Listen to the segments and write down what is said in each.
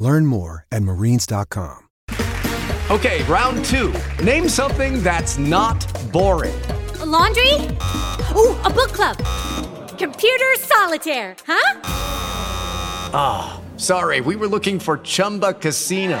Learn more at marines.com. Okay, round two. Name something that's not boring. A laundry? Ooh, a book club. Computer solitaire, huh? Ah, oh, sorry, we were looking for Chumba Casino.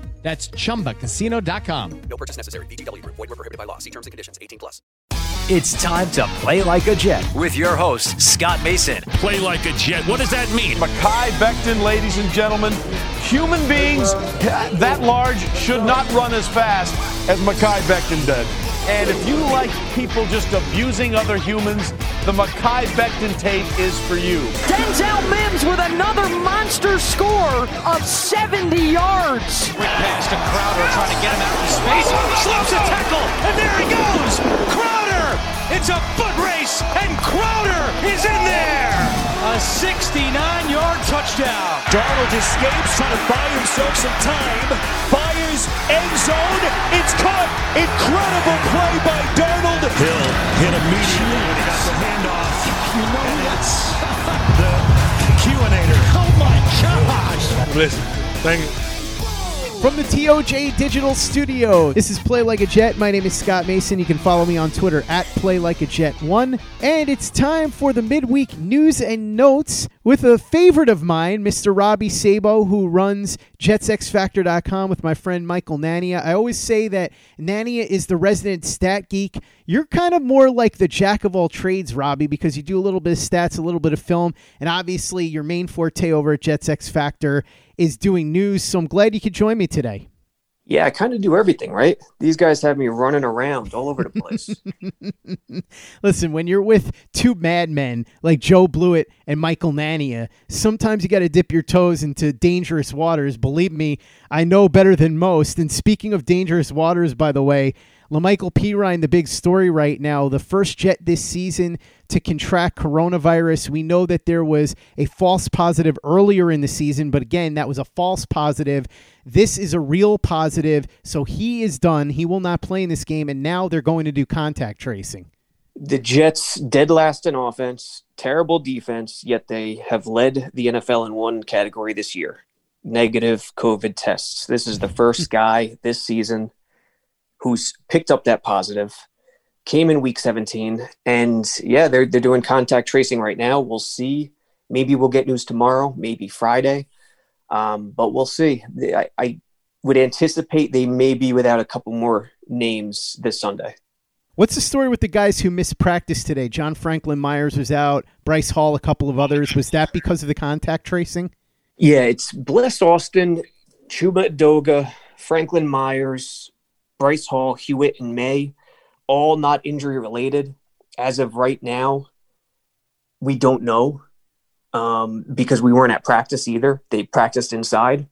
That's ChumbaCasino.com. No purchase necessary. VGW. Void were prohibited by law. See terms and conditions. 18 plus. It's time to play like a Jet with your host, Scott Mason. Play like a Jet. What does that mean? Mekhi Becton, ladies and gentlemen. Human beings that large should not run as fast as Mekhi Becton did. And if you like people just abusing other humans, the Mekhi Becton tape is for you. Denzel Mims with another monster score of 70 yards. Quick pass to Crowder trying to get him out of space. Slips a tackle, and there he goes. Crowder! It's a foot race, and Crowder is in there. A 69-yard touchdown. Darnold escapes, trying to buy himself some time. Fires end zone. It's caught. Incredible play by Darnold. Hill hit immediately when he got the handoff. You know it's the Q-inator. Oh my gosh! Listen, thank you. From the TOJ Digital Studio, this is Play Like a Jet. My name is Scott Mason. You can follow me on Twitter at Play Like a Jet1. And it's time for the midweek news and notes with a favorite of mine, Mr. Robby Sabo, who runs JetsXFactor.com with my friend Michael Nania. I always say that Nania is the resident stat geek. You're kind of more like the jack of all trades, Robby, because you do a little bit of stats, a little bit of film, and obviously your main forte over at Jets X Factor is doing news. So I'm glad you could join me today. Yeah, I kind of do everything, right? These guys have me running around all over the place. Listen, when you're with two madmen like Joe Blewett and Michael Nania, sometimes you got to dip your toes into dangerous waters. Believe me, I know better than most. And speaking of dangerous waters, by the way, La'Mical Perine, the big story right now, the first jet this season to contract coronavirus. We know that there was a false positive earlier in the season, but again, that was a false positive. This is a real positive, so he is done. He will not play in this game, and now they're going to do contact tracing. The Jets dead last in offense, terrible defense, yet they have led the NFL in one category this year negative COVID tests. This is the first guy this season who's picked up that positive, came in week 17, and yeah, they're they're doing contact tracing right now. We'll see. Maybe we'll get news tomorrow, maybe Friday, um, but we'll see. I, I would anticipate they may be without a couple more names this Sunday. What's the story with the guys who missed practice today? John Franklin Myers was out, Bryce Hall, a couple of others. Was that because of the contact tracing? Yeah, it's Bless Austin, Chuma Edoga, Franklin Myers, Bryce Hall, Hewitt, and May, all not injury related. As of right now, we don't know um, because we weren't at practice either. They practiced inside.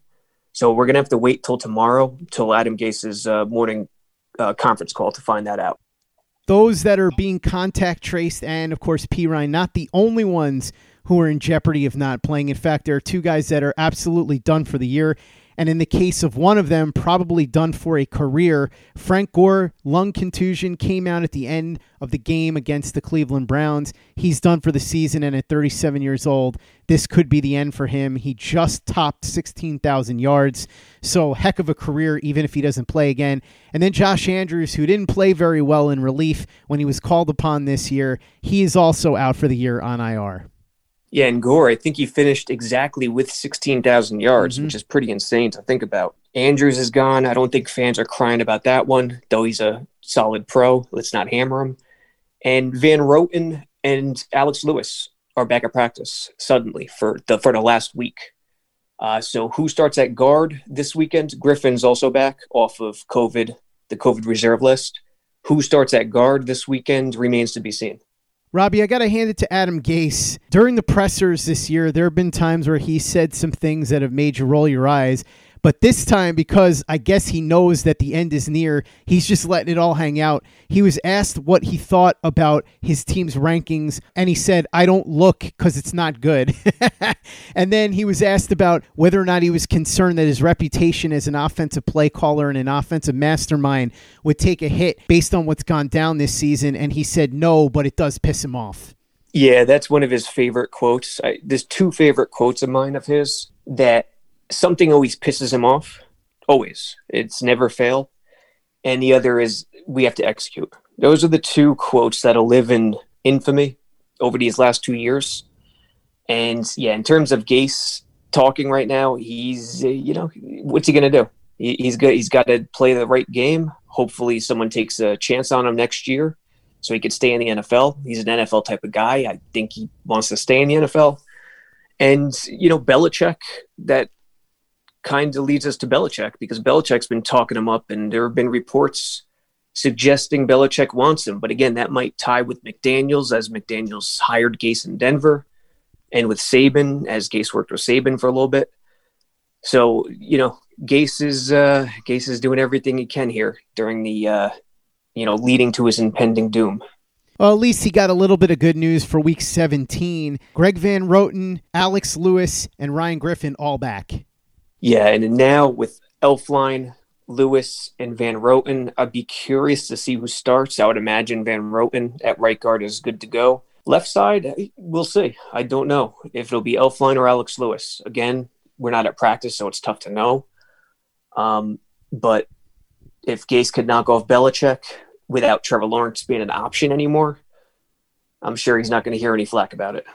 So we're going to have to wait till tomorrow, till Adam Gase's uh, morning uh, conference call to find that out. Those that are being contact traced, and of course, Perine, not the only ones who are in jeopardy of not playing. In fact, there are two guys that are absolutely done for the year and in the case of one of them, probably done for a career. Frank Gore, lung contusion, came out at the end of the game against the Cleveland Browns. He's done for the season, and at 37 years old, this could be the end for him. He just topped 16,000 yards, so heck of a career, even if he doesn't play again. And then Josh Andrews, who didn't play very well in relief when he was called upon this year, he is also out for the year on IR. Yeah, and Gore, I think he finished exactly with 16,000 yards, Mhm. which is pretty insane to think about. Andrews is gone. I don't think fans are crying about that one, though he's a solid pro. Let's not hammer him. And Van Roten and Alex Lewis are back at practice suddenly for the for the last week. Uh, so who starts at guard this weekend? Griffin's also back off of COVID, the COVID reserve list. Who starts at guard this weekend remains to be seen. Robby, I got to hand it to Adam Gase. During the pressers this year, there have been times where he said some things that have made you roll your eyes. But this time, because I guess he knows that the end is near, he's just letting it all hang out. He was asked what he thought about his team's rankings, and he said, I don't look because it's not good. and then he was asked about whether or not he was concerned that his reputation as an offensive play caller and an offensive mastermind would take a hit based on what's gone down this season. And he said, no, but it does piss him off. Yeah, that's one of his favorite quotes. I, there's two favorite quotes of mine of his that something always pisses him off. Always. It's never fail. And the other is we have to execute. Those are the two quotes that'll live in infamy over these last two years. And yeah, in terms of Gase talking right now, he's, uh, you know, what's he going to do? He, he's good. He's got to play the right game. Hopefully, someone takes a chance on him next year so he could stay in the NFL. He's an NFL type of guy. I think he wants to stay in the NFL. And, you know, Belichick, that kind of leads us to Belichick because Belichick's been talking him up, and there have been reports suggesting Belichick wants him. But again, that might tie with McDaniels as McDaniels hired Gase in Denver, and with Saban as Gase worked with Saban for a little bit. So you know, Gase is uh, Gase is doing everything he can here during the uh, you know leading to his impending doom. Well, at least he got a little bit of good news for week 17. Greg Van Roten, Alex Lewis, and Ryan Griffin all back. Yeah, and now with Elflein, Lewis, and Van Roten, I'd be curious to see who starts. I would imagine Van Roten at right guard is good to go. Left side, we'll see. I don't know if it'll be Elflein or Alex Lewis. Again, we're not at practice, so it's tough to know. Um, but if Gase could knock off Belichick without Trevor Lawrence being an option anymore, I'm sure he's not going to hear any flack about it.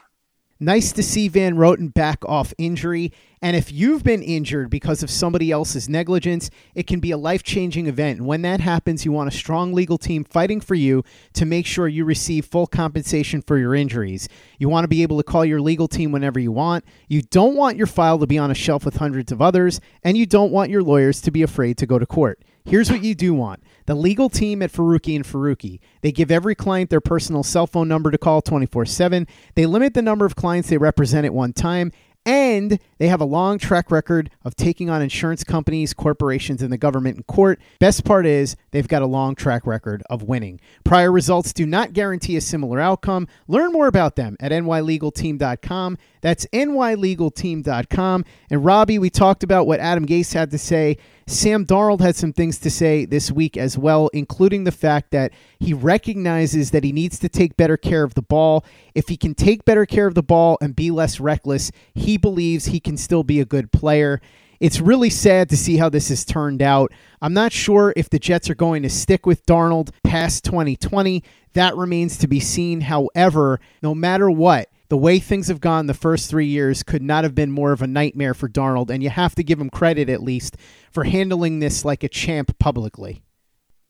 Nice to see Van Roten back off injury. And if you've been injured because of somebody else's negligence, it can be a life changing event. And when that happens, you want a strong legal team fighting for you to make sure you receive full compensation for your injuries. You want to be able to call your legal team whenever you want. You don't want your file to be on a shelf with hundreds of others. And you don't want your lawyers to be afraid to go to court. Here's what you do want the legal team at Faruqi and Faruqi. They give every client their personal cell phone number to call 24 7. They limit the number of clients they represent at one time. And they have a long track record of taking on insurance companies, corporations, and the government in court. Best part is they've got a long track record of winning. Prior results do not guarantee a similar outcome. Learn more about them at nylegalteam.com. That's nylegalteam.com. And Robby, we talked about what Adam Gase had to say. Sam Darnold had some things to say this week as well, including the fact that he recognizes that he needs to take better care of the ball. If he can take better care of the ball and be less reckless, he believes he can still be a good player. It's really sad to see how this has turned out. I'm not sure if the Jets are going to stick with Darnold past 2020. That remains to be seen. However, no matter what, the way things have gone the first three years could not have been more of a nightmare for Darnold, and you have to give him credit at least for handling this like a champ publicly.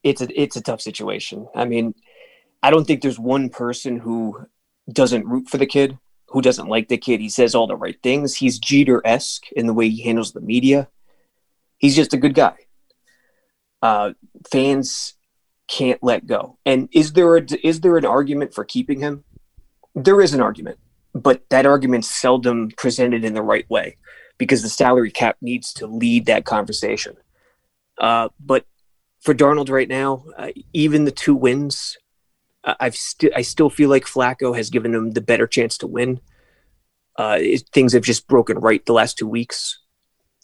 It's a it's a tough situation. I mean, I don't think there's one person who doesn't root for the kid, who doesn't like the kid. He says all the right things. He's Jeter esque in the way he handles the media. He's just a good guy. Uh, fans can't let go. And is there a, is there an argument for keeping him? There is an argument, but that argument's seldom presented in the right way because the salary cap needs to lead that conversation. Uh, but for Darnold right now, uh, even the two wins, uh, I've st- I still feel like Flacco has given him the better chance to win. Uh, it, things have just broken right the last two weeks,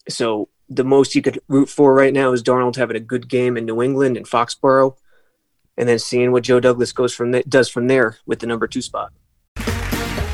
so the most you could root for right now is Darnold having a good game in New England and Foxborough, and then seeing what Joe Douglas goes from th- does from there with the number two spot.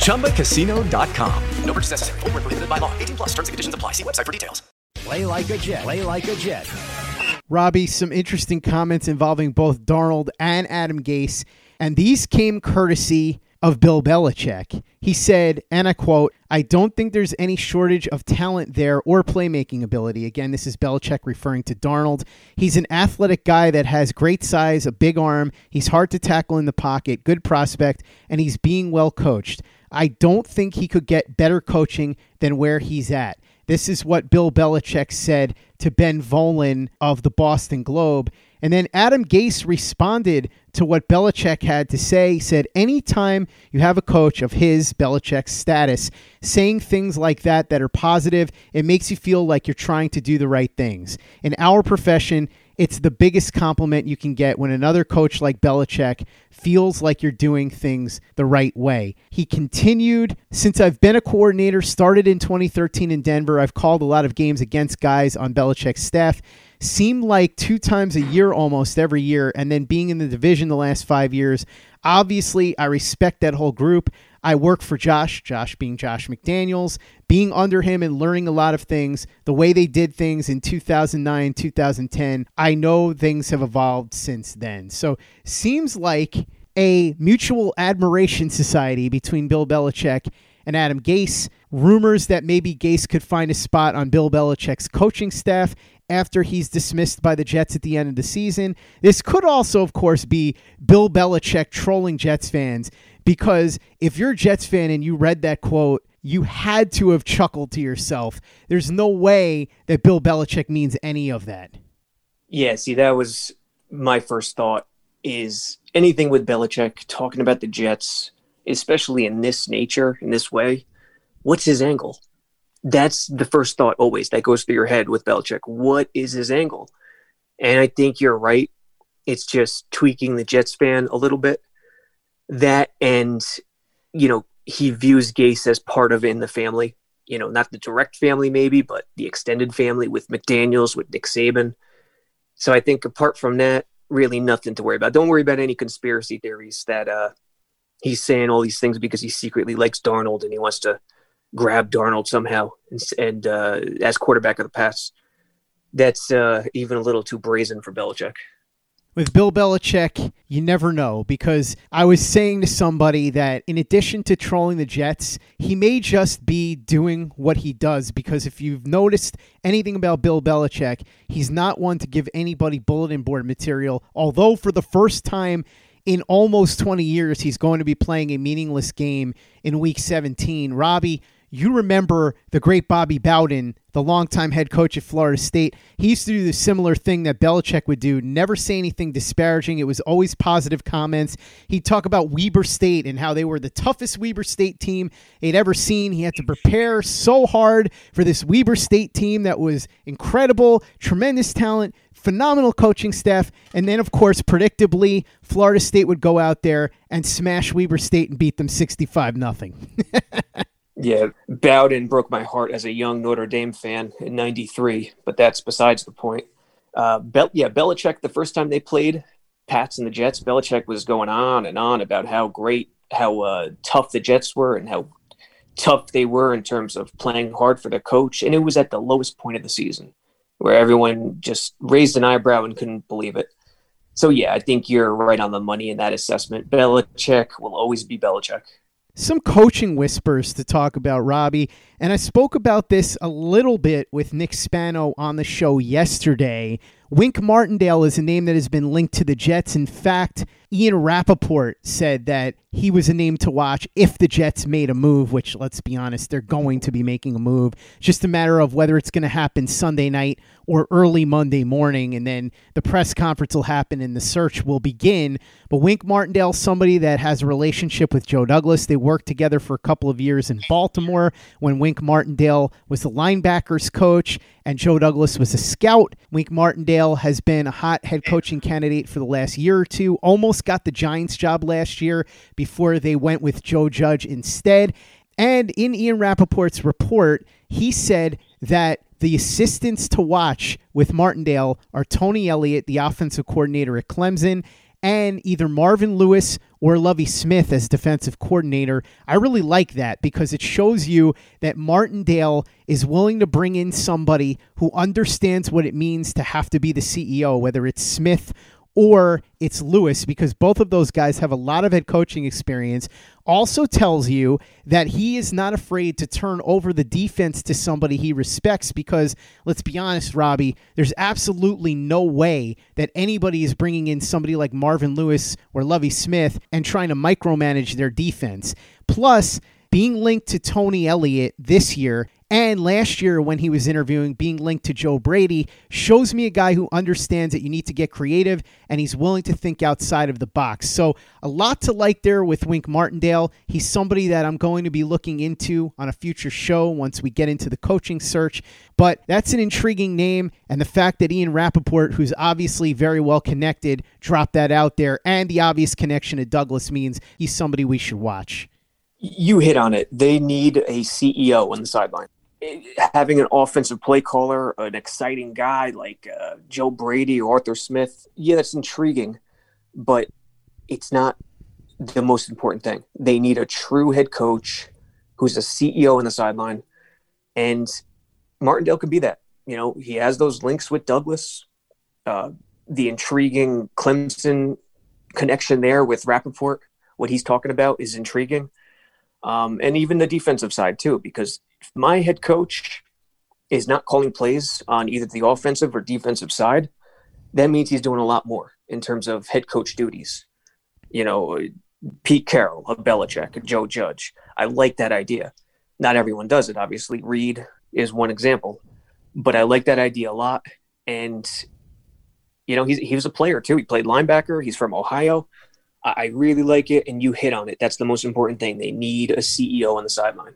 ChumbaCasino.com. No purchase necessary. Full prohibited by law. 18 plus terms and conditions apply. See website for details. Play like a Jet. Play like a Jet. Robby, some interesting comments involving both Darnold and Adam Gase. And these came courtesy of Bill Belichick. He said, and I quote, I don't think there's any shortage of talent there or playmaking ability. Again, this is Belichick referring to Darnold. He's an athletic guy that has great size, a big arm. He's hard to tackle in the pocket, good prospect, and he's being well coached. I don't think he could get better coaching than where he's at. This is what Bill Belichick said to Ben Volin of the Boston Globe. And then Adam Gase responded to what Belichick had to say. He said, Anytime you have a coach of his, Belichick's status, saying things like that that are positive, it makes you feel like you're trying to do the right things. In our profession, it's the biggest compliment you can get when another coach like Belichick feels like you're doing things the right way. He continued, since I've been a coordinator, started in 2013 in Denver, I've called a lot of games against guys on Belichick's staff seemed like two times a year almost every year, and then being in the division the last five years. Obviously, I respect that whole group. I work for Josh, Josh being Josh McDaniels, being under him and learning a lot of things, the way they did things in 2009, 2010. I know things have evolved since then. So, seems like a mutual admiration society between Bill Belichick and Adam Gase. Rumors that maybe Gase could find a spot on Bill Belichick's coaching staff after he's dismissed by the Jets at the end of the season. This could also, of course, be Bill Belichick trolling Jets fans because if you're a Jets fan and you read that quote, you had to have chuckled to yourself. There's no way that Bill Belichick means any of that. Yeah, see, that was my first thought is anything with Belichick talking about the Jets, especially in this nature, in this way, what's his angle? that's the first thought always that goes through your head with Belichick. What is his angle? And I think you're right. It's just tweaking the Jets fan a little bit. That and you know he views Gase as part of in the family. You know, not the direct family maybe, but the extended family with McDaniel's, with Nick Saban. So I think apart from that, really nothing to worry about. Don't worry about any conspiracy theories that uh, he's saying all these things because he secretly likes Darnold and he wants to grab Darnold somehow and, and uh, as quarterback of the pass. That's uh, even a little too brazen for Belichick. With Bill Belichick, you never know because I was saying to somebody that in addition to trolling the Jets, he may just be doing what he does because if you've noticed anything about Bill Belichick, he's not one to give anybody bulletin board material, although for the first time in almost 20 years, he's going to be playing a meaningless game in week 17. Robby, you remember the great Bobby Bowden, the longtime head coach at Florida State. He used to do the similar thing that Belichick would do, never say anything disparaging. It was always positive comments. He'd talk about Weber State and how they were the toughest Weber State team he'd ever seen. He had to prepare so hard for this Weber State team that was incredible, tremendous talent, phenomenal coaching staff. And then, of course, predictably, Florida State would go out there and smash Weber State and beat them 65 nothing. Yeah, Bowden broke my heart as a young Notre Dame fan in '93, but that's besides the point. Uh, Bel- yeah, Belichick. The first time they played Pats and the Jets, Belichick was going on and on about how great, how uh, tough the Jets were, and how tough they were in terms of playing hard for the coach. And it was at the lowest point of the season, where everyone just raised an eyebrow and couldn't believe it. So yeah, I think you're right on the money in that assessment. Belichick will always be Belichick some coaching whispers to talk about, Robby. And I spoke about this a little bit with Nick Spano on the show yesterday. Wink Martindale is a name that has been linked to the Jets. In fact, Ian Rapoport said that he was a name to watch if the Jets made a move, which, let's be honest, they're going to be making a move. Just a matter of whether it's going to happen Sunday night or early Monday morning. And then the press conference will happen and the search will begin. But Wink Martindale, somebody that has a relationship with Joe Douglas, they worked together for a couple of years in Baltimore when Wink Martindale was the linebackers coach and Joe Douglas was a scout. Wink Martindale has been a hot head coaching candidate for the last year or two, almost got the Giants job last year before they went with Joe Judge instead. And in Ian Rapoport's report, he said that the assistants to watch with Martindale are Tony Elliott, the offensive coordinator at Clemson, and either Marvin Lewis or Lovie Smith as defensive coordinator. I really like that because it shows you that Martindale is willing to bring in somebody who understands what it means to have to be the CEO, whether it's Smith or it's Lewis because both of those guys have a lot of head coaching experience. Also tells you that he is not afraid to turn over the defense to somebody he respects because let's be honest, Robby, there's absolutely no way that anybody is bringing in somebody like Marvin Lewis or Lovie Smith and trying to micromanage their defense. Plus, being linked to Tony Elliott this year and last year, when he was interviewing, being linked to Joe Brady, shows me a guy who understands that you need to get creative and he's willing to think outside of the box. So, a lot to like there with Wink Martindale. He's somebody that I'm going to be looking into on a future show once we get into the coaching search. But that's an intriguing name. And the fact that Ian Rapoport, who's obviously very well connected, dropped that out there, and the obvious connection to Douglas means he's somebody we should watch. You hit on it. They need a CEO on the sideline having an offensive play caller, an exciting guy like uh, Joe Brady or Arthur Smith, yeah, that's intriguing, but it's not the most important thing. They need a true head coach who's a CEO on the sideline, and Martindale could be that. You know, he has those links with Douglas, uh, the intriguing Clemson connection there with Rapoport. What he's talking about is intriguing. Um, and even the defensive side too, because my head coach is not calling plays on either the offensive or defensive side, that means he's doing a lot more in terms of head coach duties. You know, Pete Carroll, a Belichick, a Joe Judge. I like that idea. Not everyone does it, obviously. Reid is one example, but I like that idea a lot. And you know, he's he was a player too. He played linebacker. He's from Ohio. I really like it, and you hit on it. That's the most important thing. They need a CEO on the sideline.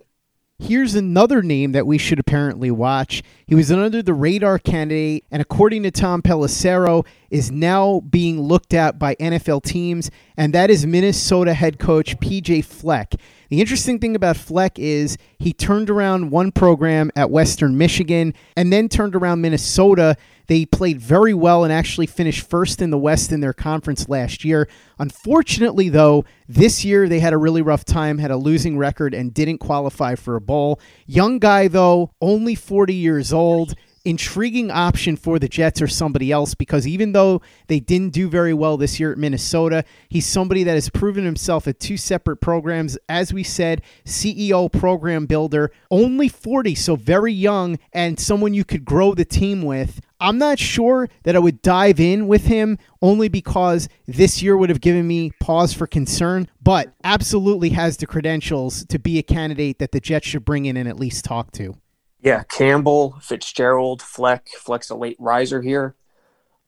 Here's another name that we should apparently watch. He was an under the radar candidate, and according to Tom Pelissero, is now being looked at by NFL teams, and that is Minnesota head coach PJ Fleck. The interesting thing about Fleck is he turned around one program at Western Michigan and then turned around Minnesota they played very well and actually finished first in the West in their conference last year. Unfortunately, though, this year they had a really rough time, had a losing record, and didn't qualify for a bowl. Young guy, though, only 40 years old intriguing option for the Jets or somebody else because even though they didn't do very well this year at Minnesota, he's somebody that has proven himself at two separate programs. As we said, CEO, program builder, only 40, so very young, and someone you could grow the team with. I'm not sure that I would dive in with him only because this year would have given me pause for concern, but absolutely has the credentials to be a candidate that the Jets should bring in and at least talk to. Yeah, Campbell, Fitzgerald, Fleck. Fleck's a late riser here.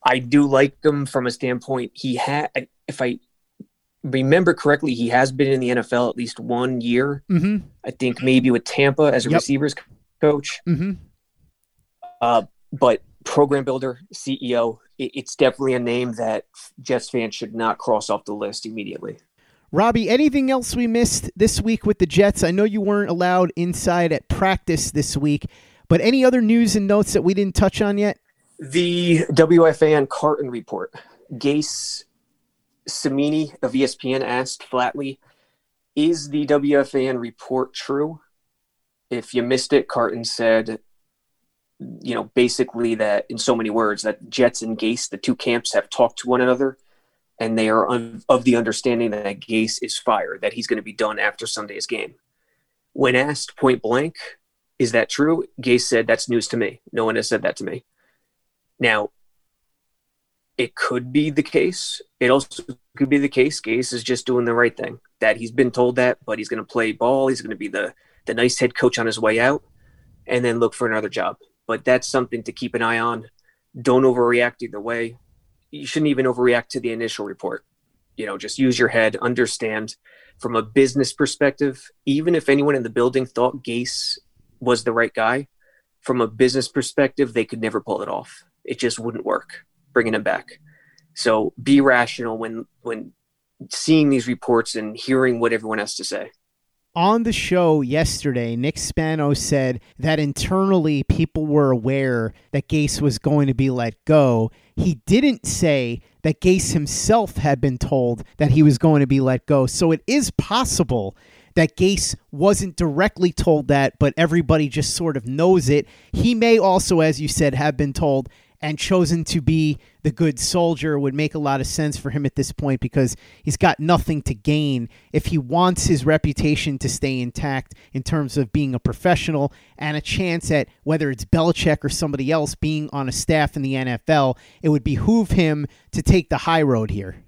I do like him from a standpoint. He had, if I remember correctly, he has been in the NFL at least one year. Mm-hmm. I think maybe with Tampa as a Yep. receivers coach. Mm-hmm. Uh, but program builder, CEO, it's definitely a name that Jets fans should not cross off the list immediately. Robby, anything else we missed this week with the Jets? I know you weren't allowed inside at practice this week, but any other news and notes that we didn't touch on yet? The WFAN Carton report. Gase Cimini of ESPN asked flatly, Is the WFAN report true? If you missed it, Carton said, you know, basically that in so many words, that Jets and Gase, the two camps, have talked to one another and they are of the understanding that Gase is fired, that he's going to be done after Sunday's game. When asked point blank, is that true? Gase said, That's news to me. No one has said that to me. Now, it could be the case. It also could be the case. Gase is just doing the right thing. That he's been told that, but he's going to play ball. He's going to be the the nice head coach on his way out, and then look for another job. But that's something to keep an eye on. Don't overreact either way. You shouldn't even overreact to the initial report. You know, just use your head. Understand from a business perspective. Even if anyone in the building thought Gase was the right guy, from a business perspective, they could never pull it off. It just wouldn't work bringing him back. So be rational when when seeing these reports and hearing what everyone has to say. On the show yesterday, Nick Spano said that internally people were aware that Gase was going to be let go. He didn't say that Gase himself had been told that he was going to be let go. So it is possible that Gase wasn't directly told that, but everybody just sort of knows it. He may also, as you said, have been told and chosen to be the good soldier would make a lot of sense for him at this point because he's got nothing to gain if he wants his reputation to stay intact in terms of being a professional and a chance at whether it's Belichick or somebody else being on a staff in the NFL. It would behoove him to take the high road here.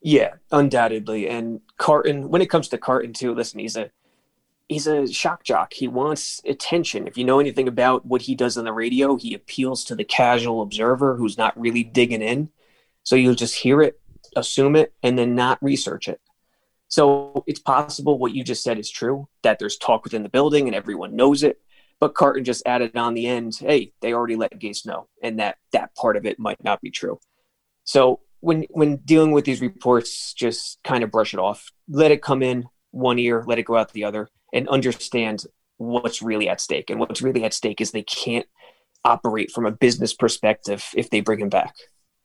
Yeah, undoubtedly. And Carton, when it comes to Carton too, listen, he's a he's a shock jock. He wants attention. If you know anything about what he does on the radio, he appeals to the casual observer who's not really digging in. So you'll just hear it, assume it, and then not research it. So it's possible what you just said is true, that there's talk within the building and everyone knows it. But Carton just added on the end, hey, they already let Gase know, and that that part of it might not be true. So when when dealing with these reports, just kind of brush it off. Let it come in one ear, let it go out the other, and understand what's really at stake. And what's really at stake is they can't operate from a business perspective if they bring him back.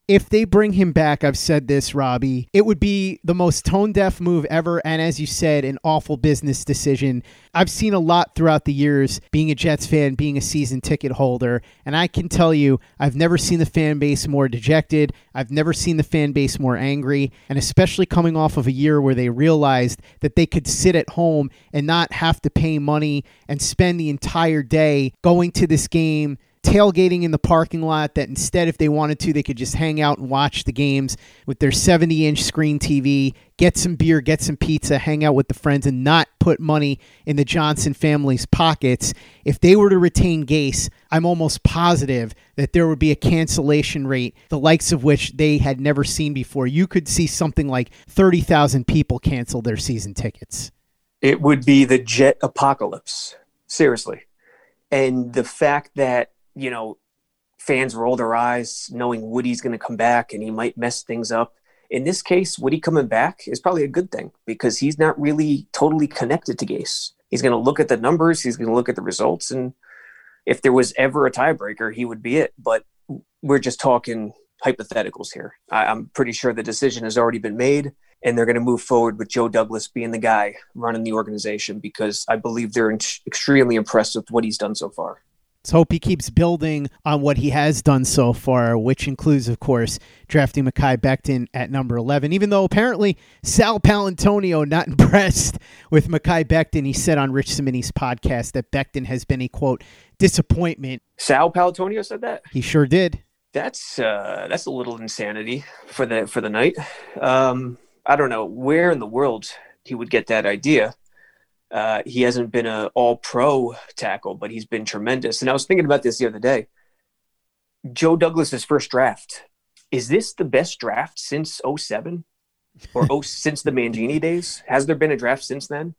If they bring him back, I've said this, Robby, it would be the most tone deaf move ever. And as you said, an awful business decision. I've seen a lot throughout the years being a Jets fan, being a season ticket holder. And I can tell you, I've never seen the fan base more dejected. I've never seen the fan base more angry. And especially coming off of a year where they realized that they could sit at home and not have to pay money and spend the entire day going to this game tailgating in the parking lot that instead if they wanted to they could just hang out and watch the games with their 70 inch screen tv get some beer get some pizza hang out with the friends and not put money in the johnson family's pockets if they were to retain gase i'm almost positive that there would be a cancellation rate the likes of which they had never seen before you could see something like 30000 people cancel their season tickets It would be the jet apocalypse. Seriously. And the fact that, you know, fans roll their eyes knowing Woody's going to come back and he might mess things up. In this case, Woody coming back is probably a good thing because he's not really totally connected to Gase. He's going to look at the numbers, he's going to look at the results, and if there was ever a tiebreaker, he would be it. But we're just talking hypotheticals here. I, I'm pretty sure the decision has already been made, and they're going to move forward with Joe Douglas being the guy running the organization because I believe they're in- extremely impressed with what he's done so far. Let's hope he keeps building on what he has done so far, which includes, of course, drafting Mekhi Becton at number 11. Even though apparently Sal Paolantonio not impressed with Mekhi Becton, he said on Rich Cimini's podcast that Becton has been a quote disappointment. Sal Paolantonio said that. He sure did. That's uh, that's a little insanity for the for the night. Um, I don't know where in the world he would get that idea. Uh, he hasn't been an all pro tackle, but he's been tremendous. And I was thinking about this the other day. Joe Douglas's first draft. Is this the best draft since 07 or oh, since the Mangini days? Has there been a draft since then?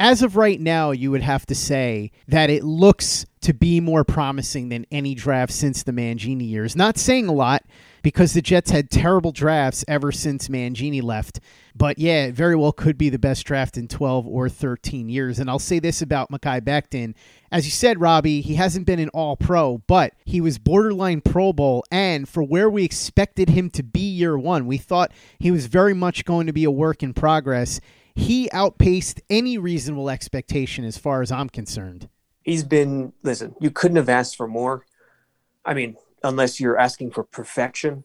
As of right now, you would have to say that it looks to be more promising than any draft since the Mangini years. Not saying a lot because the Jets had terrible drafts ever since Mangini left. But yeah, it very well could be the best draft in 12 or 13 years. And I'll say this about Mekhi Becton. As you said, Robby, he hasn't been an all pro, but he was borderline Pro Bowl. And for where we expected him to be year one, we thought he was very much going to be a work in progress. He outpaced any reasonable expectation as far as I'm concerned. He's been, listen, you couldn't have asked for more. I mean, unless you're asking for perfection.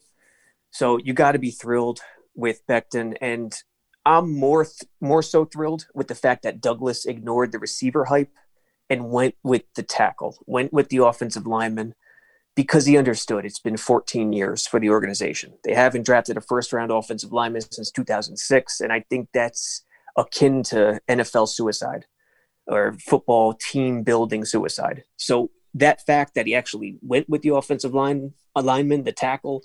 So you got to be thrilled with Becton, and I'm more th- more so thrilled with the fact that Douglas ignored the receiver hype and went with the tackle, went with the offensive lineman because he understood it's been 14 years for the organization. They haven't drafted a first round offensive lineman since 2006, and I think that's akin to NFL suicide or football team building suicide. So that fact that he actually went with the offensive line alignment, the tackle,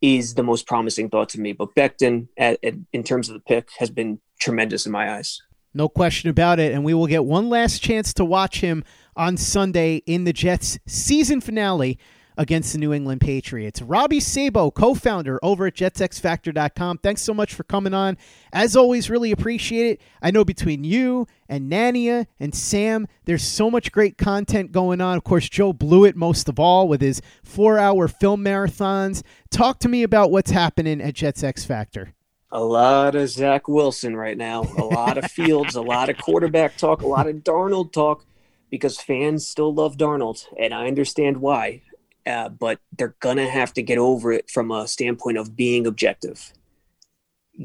is the most promising thought to me. But Becton, at, at, in terms of the pick, has been tremendous in my eyes. No question about it. And we will get one last chance to watch him on Sunday in the Jets season finale against the New England Patriots. Robby Sabo, co founder over at JetsXFactor.com. Thanks so much for coming on. As always, really appreciate it. I know between you and Nania and Sam, there's so much great content going on. Of course, Joe Blewett most of all with his four hour film marathons. Talk to me about what's happening at Jets Factor. A lot of Zach Wilson right now, a lot of Fields, a lot of quarterback talk, a lot of Darnold talk because fans still love Darnold, and I understand why uh, but they're gonna have to get over it from a standpoint of being objective.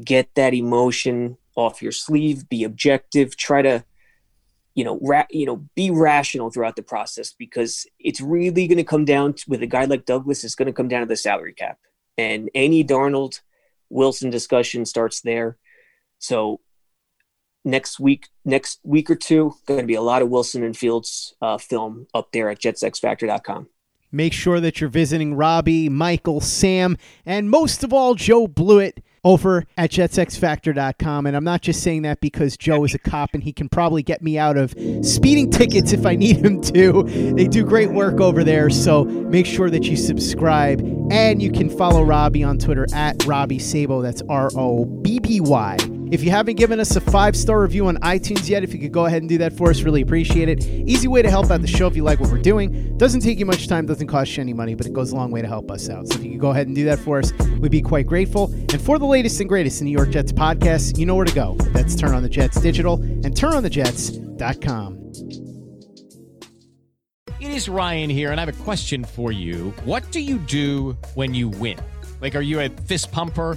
Get that emotion off your sleeve. Be objective. Try to, you know, ra- you know, be rational throughout the process because it's really going to come down to, with a guy like Douglas. It's going to come down to the salary cap, and any Darnold Wilson discussion starts there. So next week, next week or two, going to be a lot of Wilson and Fields uh, film up there at JetsXFactor.com. Make sure that you're visiting Robby, Michael, Sam, and most of all, Joe Blewett over at jetsxfactor.com. And I'm not just saying that because Joe is a cop and he can probably get me out of speeding tickets if I need him to. They do great work over there. So make sure that you subscribe and you can follow Robby on Twitter at Robby Sabo. That's R O B B Y. If you haven't given us a five star review on iTunes yet, if you could go ahead and do that for us, really appreciate it. Easy way to help out the show if you like what we're doing. Doesn't take you much time, doesn't cost you any money, but it goes a long way to help us out. So if you could go ahead and do that for us, we'd be quite grateful. And for the latest and greatest in New York Jets podcasts, you know where to go. That's Turn on the Jets Digital and turnonthejets.com. It is Ryan here, and I have a question for you. What do you do when you win? Like, are you a fist pumper?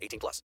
18 plus.